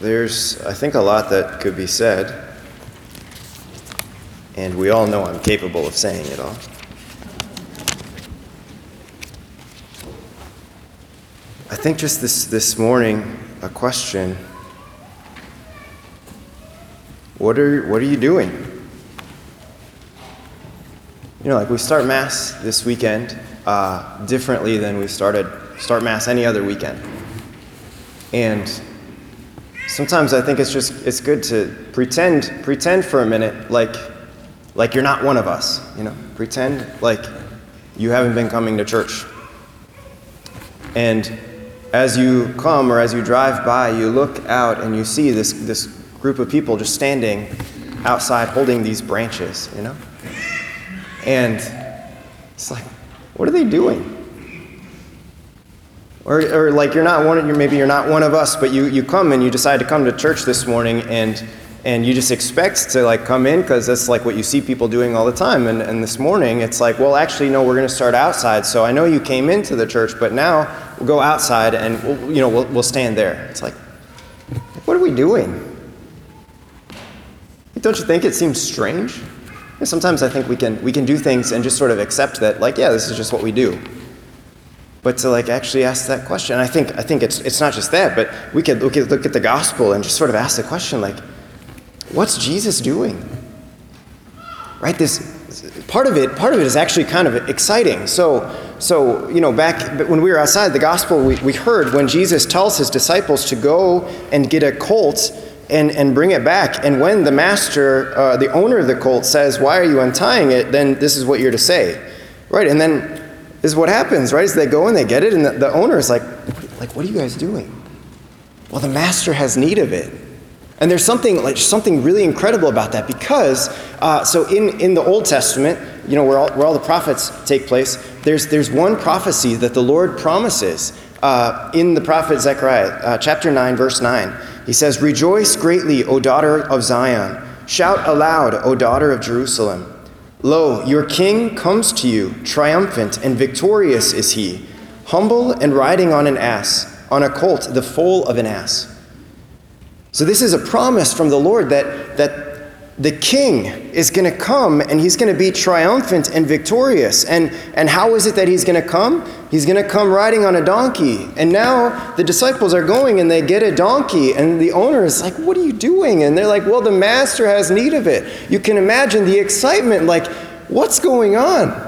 There's, I think, a lot that could be said, and we all know I'm capable of saying it all. I think just this, this morning, a question what are, what are you doing? You know, like we start Mass this weekend uh, differently than we started start Mass any other weekend. And sometimes I think it's just it's good to pretend pretend for a minute like like you're not one of us, you know. Pretend like you haven't been coming to church. And as you come or as you drive by, you look out and you see this this group of people just standing outside holding these branches, you know? And it's like, what are they doing? Or, or like you're not one, you're, maybe you're not one of us, but you, you come and you decide to come to church this morning and, and you just expect to like come in because that's like what you see people doing all the time. And, and this morning it's like, well, actually, no, we're going to start outside. So I know you came into the church, but now we'll go outside and we'll, you know, we'll, we'll stand there. It's like, what are we doing? Don't you think it seems strange? Sometimes I think we can, we can do things and just sort of accept that, like, yeah, this is just what we do. But to like actually ask that question, I think, I think it's, it's not just that, but we could look at, look at the gospel and just sort of ask the question, like, what's Jesus doing? Right? This part of it, part of it is actually kind of exciting. So, so you know, back when we were outside the gospel, we, we heard when Jesus tells his disciples to go and get a colt and, and bring it back. And when the master, uh, the owner of the colt, says, Why are you untying it? then this is what you're to say. Right? And then is what happens, right? Is they go and they get it, and the, the owner is like, like, what are you guys doing? Well, the master has need of it. And there's something like something really incredible about that because uh, so in, in the Old Testament, you know, where all, where all the prophets take place, there's there's one prophecy that the Lord promises uh, in the prophet Zechariah, uh, chapter nine, verse nine. He says, Rejoice greatly, O daughter of Zion. Shout aloud, O daughter of Jerusalem. Lo, your king comes to you, triumphant and victorious is he, humble and riding on an ass, on a colt, the foal of an ass. So, this is a promise from the Lord that, that the king is going to come and he's going to be triumphant and victorious. And, and how is it that he's going to come? He's going to come riding on a donkey. And now the disciples are going and they get a donkey. And the owner is like, What are you doing? And they're like, Well, the master has need of it. You can imagine the excitement like, What's going on?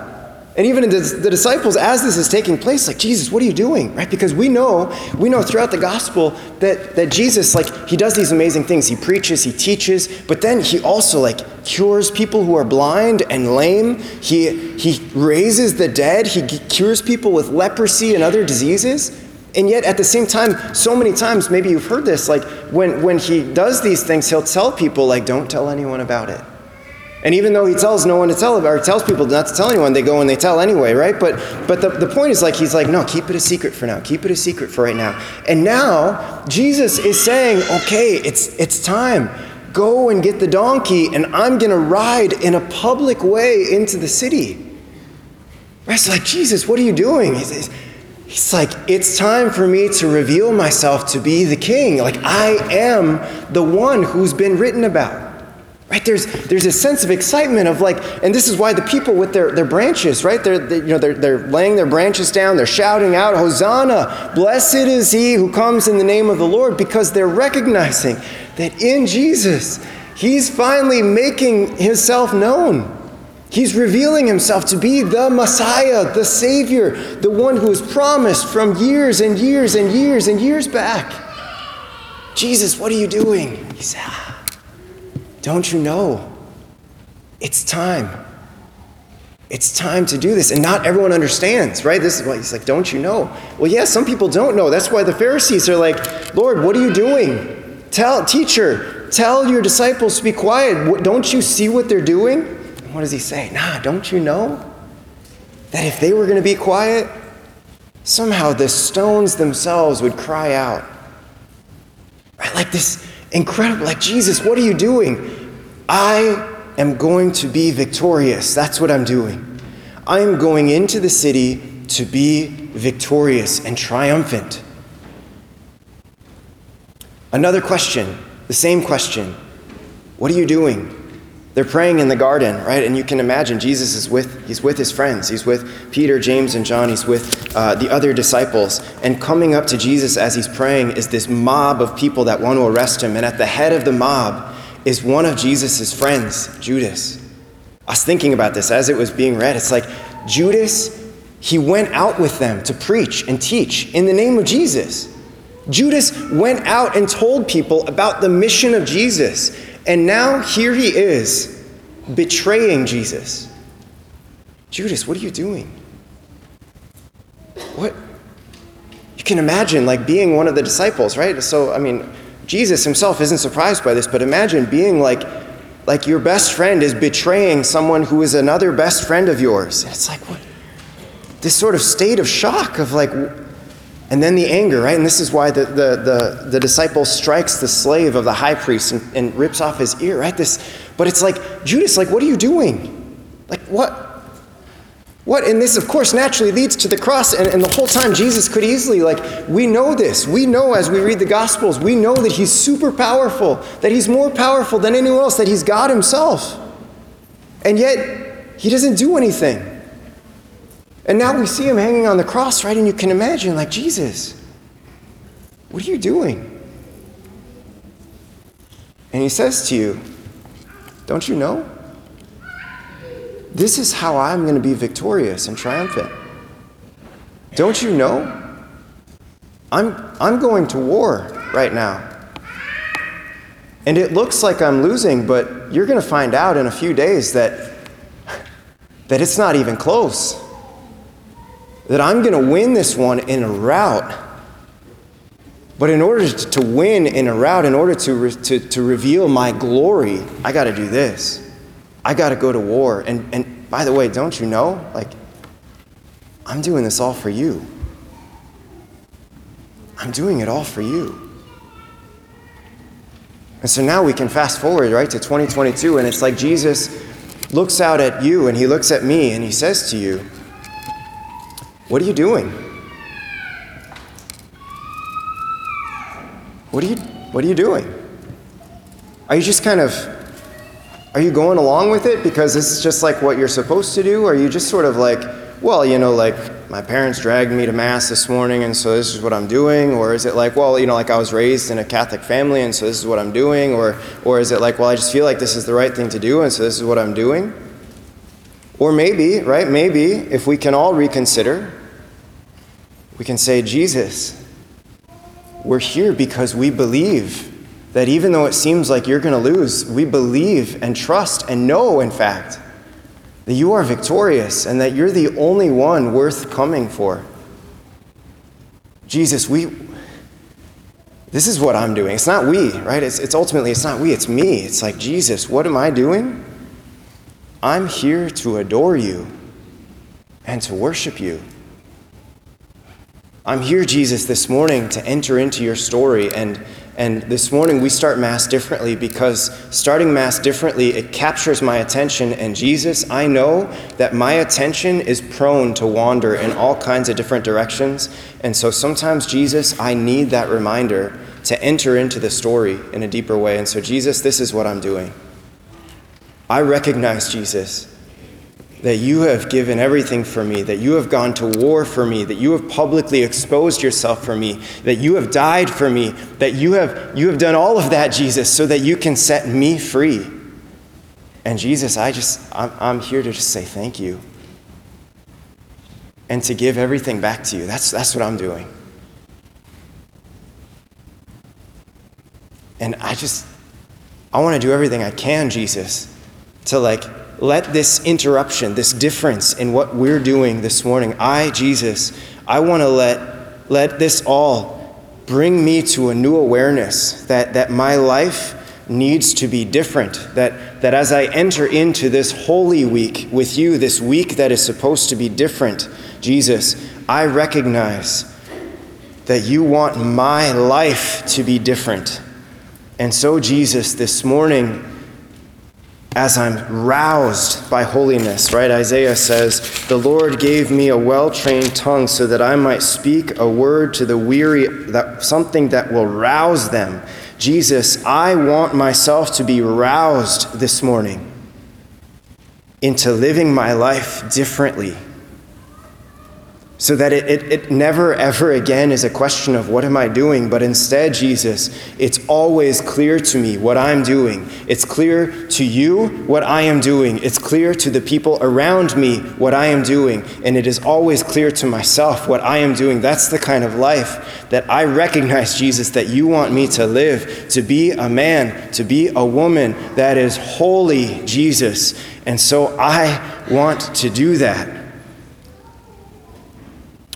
And even in the disciples, as this is taking place, like, Jesus, what are you doing? Right? Because we know, we know throughout the gospel that, that Jesus, like, he does these amazing things. He preaches, he teaches, but then he also, like, cures people who are blind and lame. He, he raises the dead. He cures people with leprosy and other diseases. And yet, at the same time, so many times, maybe you've heard this, like, when, when he does these things, he'll tell people, like, don't tell anyone about it. And even though he tells no one to tell, or tells people not to tell anyone, they go and they tell anyway, right? But, but the, the point is like, he's like, no, keep it a secret for now. Keep it a secret for right now. And now, Jesus is saying, okay, it's, it's time. Go and get the donkey, and I'm going to ride in a public way into the city. It's like, Jesus, what are you doing? He's, he's like, it's time for me to reveal myself to be the king. Like, I am the one who's been written about. Right? There's, there's a sense of excitement of like, and this is why the people with their, their branches, right? They're, they, you know, they're, they're laying their branches down, they're shouting out, Hosanna, blessed is he who comes in the name of the Lord, because they're recognizing that in Jesus, he's finally making himself known. He's revealing himself to be the Messiah, the Savior, the one who was promised from years and years and years and years back. Jesus, what are you doing? He said, don't you know? It's time. It's time to do this. And not everyone understands, right? This is why he's like, Don't you know? Well, yeah, some people don't know. That's why the Pharisees are like, Lord, what are you doing? Tell, teacher, tell your disciples to be quiet. Don't you see what they're doing? And what does he say? Nah, don't you know? That if they were going to be quiet, somehow the stones themselves would cry out. Right? Like this incredible. Like, Jesus, what are you doing? I am going to be victorious. That's what I'm doing. I am going into the city to be victorious and triumphant. Another question, the same question What are you doing? They're praying in the garden, right? And you can imagine Jesus is with, he's with his friends. He's with Peter, James, and John. He's with uh, the other disciples. And coming up to Jesus as he's praying is this mob of people that want to arrest him. And at the head of the mob is one of Jesus' friends, Judas. I was thinking about this as it was being read. It's like Judas, he went out with them to preach and teach in the name of Jesus. Judas went out and told people about the mission of Jesus. And now here he is betraying Jesus. Judas, what are you doing? What? You can imagine like being one of the disciples, right? So, I mean, Jesus himself isn't surprised by this, but imagine being like like your best friend is betraying someone who is another best friend of yours. And It's like what? This sort of state of shock of like and then the anger, right? And this is why the, the, the, the disciple strikes the slave of the high priest and, and rips off his ear, right? This, but it's like, Judas, like, what are you doing? Like, what? What? And this, of course, naturally leads to the cross. And, and the whole time, Jesus could easily, like, we know this. We know as we read the Gospels, we know that he's super powerful, that he's more powerful than anyone else, that he's God himself. And yet, he doesn't do anything. And now we see him hanging on the cross, right? And you can imagine, like, Jesus, what are you doing? And he says to you, Don't you know? This is how I'm going to be victorious and triumphant. Don't you know? I'm, I'm going to war right now. And it looks like I'm losing, but you're going to find out in a few days that, that it's not even close that I'm going to win this one in a rout. But in order to win in a rout, in order to, re- to, to reveal my glory, I got to do this. I got to go to war. And, and by the way, don't you know? Like, I'm doing this all for you. I'm doing it all for you. And so now we can fast forward, right, to 2022, and it's like Jesus looks out at you and he looks at me and he says to you, what are you doing? What are you, what are you doing? Are you just kind of, are you going along with it because this is just like what you're supposed to do? Or are you just sort of like, well, you know, like my parents dragged me to Mass this morning and so this is what I'm doing? Or is it like, well, you know, like I was raised in a Catholic family and so this is what I'm doing? Or, or is it like, well, I just feel like this is the right thing to do and so this is what I'm doing? Or maybe, right, maybe if we can all reconsider we can say, Jesus, we're here because we believe that even though it seems like you're going to lose, we believe and trust and know, in fact, that you are victorious and that you're the only one worth coming for. Jesus, we. This is what I'm doing. It's not we, right? It's, it's ultimately, it's not we, it's me. It's like, Jesus, what am I doing? I'm here to adore you and to worship you. I'm here, Jesus, this morning to enter into your story. And, and this morning we start Mass differently because starting Mass differently, it captures my attention. And Jesus, I know that my attention is prone to wander in all kinds of different directions. And so sometimes, Jesus, I need that reminder to enter into the story in a deeper way. And so, Jesus, this is what I'm doing. I recognize, Jesus, that you have given everything for me, that you have gone to war for me, that you have publicly exposed yourself for me, that you have died for me, that you have, you have done all of that, Jesus, so that you can set me free. And Jesus, I just, I'm, I'm here to just say thank you and to give everything back to you. That's, that's what I'm doing. And I just, I want to do everything I can, Jesus, to like let this interruption, this difference in what we're doing this morning, I, Jesus, I want to let, let this all bring me to a new awareness that, that my life needs to be different. That, that as I enter into this holy week with you, this week that is supposed to be different, Jesus, I recognize that you want my life to be different. And so, Jesus, this morning, as I'm roused by holiness, right? Isaiah says, The Lord gave me a well trained tongue so that I might speak a word to the weary, that, something that will rouse them. Jesus, I want myself to be roused this morning into living my life differently so that it, it, it, never, ever again is a question of what am I doing, but instead, Jesus, it's always clear to me what I'm doing. It's clear to you what I am doing. It's clear to the people around me what I am doing. And it is always clear to myself what I am doing. That's the kind of life that I recognize, Jesus, that you want me to live, to be a man, to be a woman that is holy, Jesus. And so I want to do that.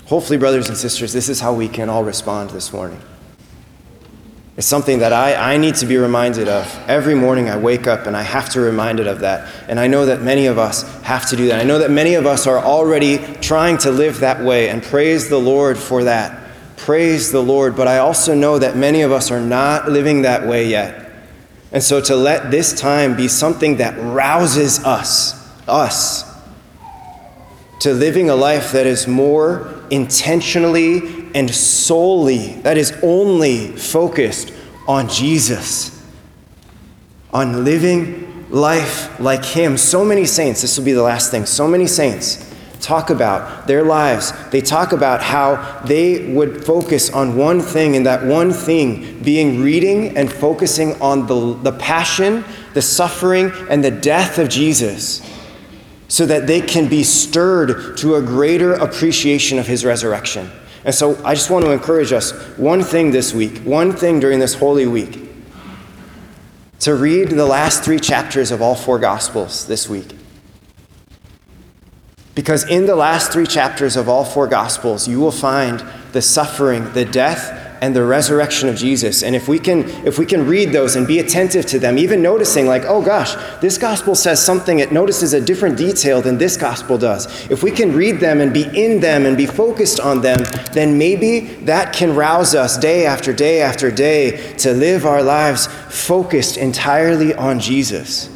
Hopefully, brothers and sisters, this is how we can all respond this morning. It's something that I, I need to be reminded of. Every morning I wake up and I have to be reminded of that. And I know that many of us have to do that. I know that many of us are already trying to live that way, and praise the Lord for that. Praise the Lord. But I also know that many of us are not living that way yet. And so to let this time be something that rouses us, us, to living a life that is more intentionally and solely, that is only focused on Jesus, on living life like Him. So many saints, this will be the last thing, so many saints talk about their lives. They talk about how they would focus on one thing, and that one thing being reading and focusing on the, the passion, the suffering, and the death of Jesus so that they can be stirred to a greater appreciation of his resurrection. And so I just want to encourage us one thing this week, one thing during this Holy Week, to read the last three chapters of all four Gospels this week. Because in the last three chapters of all four Gospels, you will find the suffering, the death, and the resurrection of Jesus. And if we can if we can read those and be attentive to them, even noticing like, oh gosh, this gospel says something it notices a different detail than this gospel does. If we can read them and be in them and be focused on them, then maybe that can rouse us day after day after day to live our lives focused entirely on Jesus.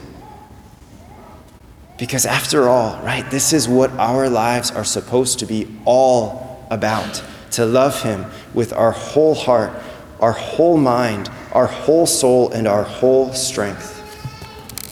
Because after all, right, this is what our lives are supposed to be all about to love Him with our whole heart, our whole mind, our whole soul, and our whole strength.